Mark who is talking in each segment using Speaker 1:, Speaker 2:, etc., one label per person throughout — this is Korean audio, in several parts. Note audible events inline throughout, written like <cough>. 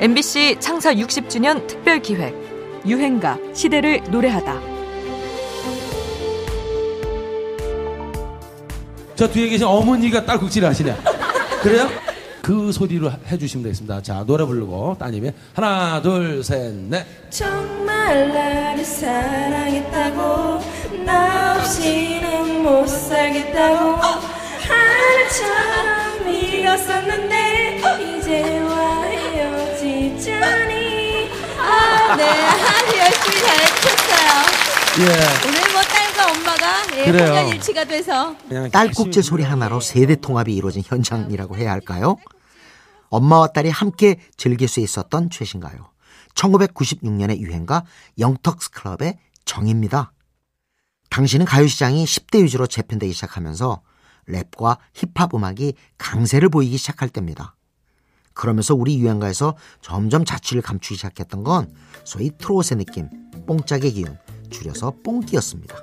Speaker 1: MBC 창사 60주년 특별 기획 유행가 시대를 노래하다.
Speaker 2: 저 뒤에 계신 어머니가 딸꾹질 하시네. 그래요? 그 소리로 해주시면 되겠습니다. 자, 노래 부르고 따님이 하나, 둘, 셋, 넷.
Speaker 3: 정말 나를 사랑했다고 나 없이는 못 살겠다고 하늘처럼 익었었는데 헤어지자니
Speaker 4: 아, 네. 아주 열심히 잘해주셨어요.
Speaker 2: 예.
Speaker 4: 오늘 뭐 딸과 엄마가 예,
Speaker 2: 그래요.
Speaker 4: 혼연일치가 돼서
Speaker 2: 그냥
Speaker 5: 딸꾹질 소리 하나로 세대 통합이 이루어진 현장이라고 해야 할까요? 엄마와 딸이 함께 즐길 수 있었던 최신가요. 1996년의 유행가 영턱스 클럽의 정입니다. 당시는 가요시장이 10대 위주로 재편되기 시작하면서 랩과 힙합 음악이 강세를 보이기 시작할 때입니다. 그러면서 우리 유행가에서 점점 자취를 감추기 시작했던 건 소위 트롯의 느낌, 뽕짝의 기운, 줄여서 뽕기였습니다.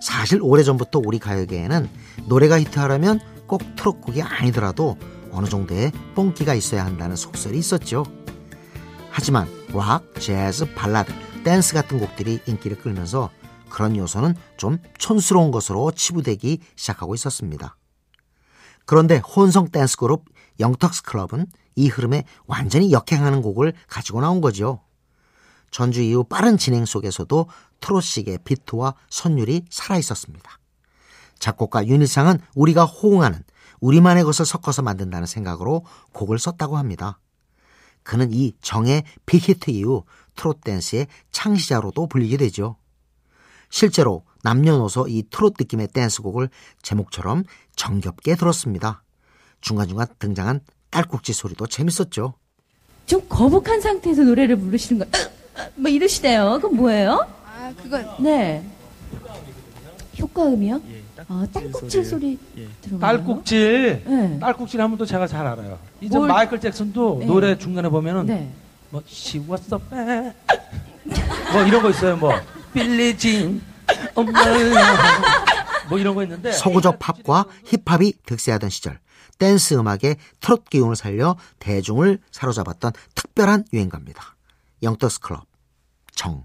Speaker 5: 사실 오래전부터 우리 가요계에는 노래가 히트하려면 꼭 트롯곡이 아니더라도 어느 정도의 뽕기가 있어야 한다는 속설이 있었죠. 하지만 락, 재즈, 발라드, 댄스 같은 곡들이 인기를 끌면서 그런 요소는 좀 촌스러운 것으로 치부되기 시작하고 있었습니다. 그런데 혼성 댄스 그룹 영턱스 클럽은 이 흐름에 완전히 역행하는 곡을 가지고 나온 거죠. 전주 이후 빠른 진행 속에서도 트롯식의 비트와 선율이 살아있었습니다. 작곡가 윤일상은 우리가 호응하는 우리만의 것을 섞어서 만든다는 생각으로 곡을 썼다고 합니다. 그는 이 정의 빅히트 이후 트롯 댄스의 창시자로도 불리게 되죠. 실제로 남녀노소 이 트롯 느낌의 댄스곡을 제목처럼 정겹게 들었습니다. 중간중간 등장한 딸꾹질 소리도 재밌었죠.
Speaker 4: 좀 거북한 상태에서 노래를 부르시는 거, 뭐 이러시네요. 그건 뭐예요?
Speaker 6: 아, 그건
Speaker 4: 네. 효과음이요? 아, 딸꾹질 소리 들어가요?
Speaker 2: 딸꾹질.
Speaker 4: 네.
Speaker 2: 딸꾹질 하면 또 제가 잘 알아요. 이제
Speaker 4: 뭘-
Speaker 2: 마이클 잭슨도
Speaker 4: 네.
Speaker 2: 노래 중간에 보면은
Speaker 4: 네.
Speaker 2: 뭐 She was so bad. 뭐 이런 거 있어요. 뭐 빌리진 뭐 이런 거 있는데 <laughs>
Speaker 5: 서구적 팝과 힙합이 득세하던 시절 댄스 음악의 트롯 기운을 살려 대중을 사로잡았던 특별한 유행가입니다. 영떡스 클럽 정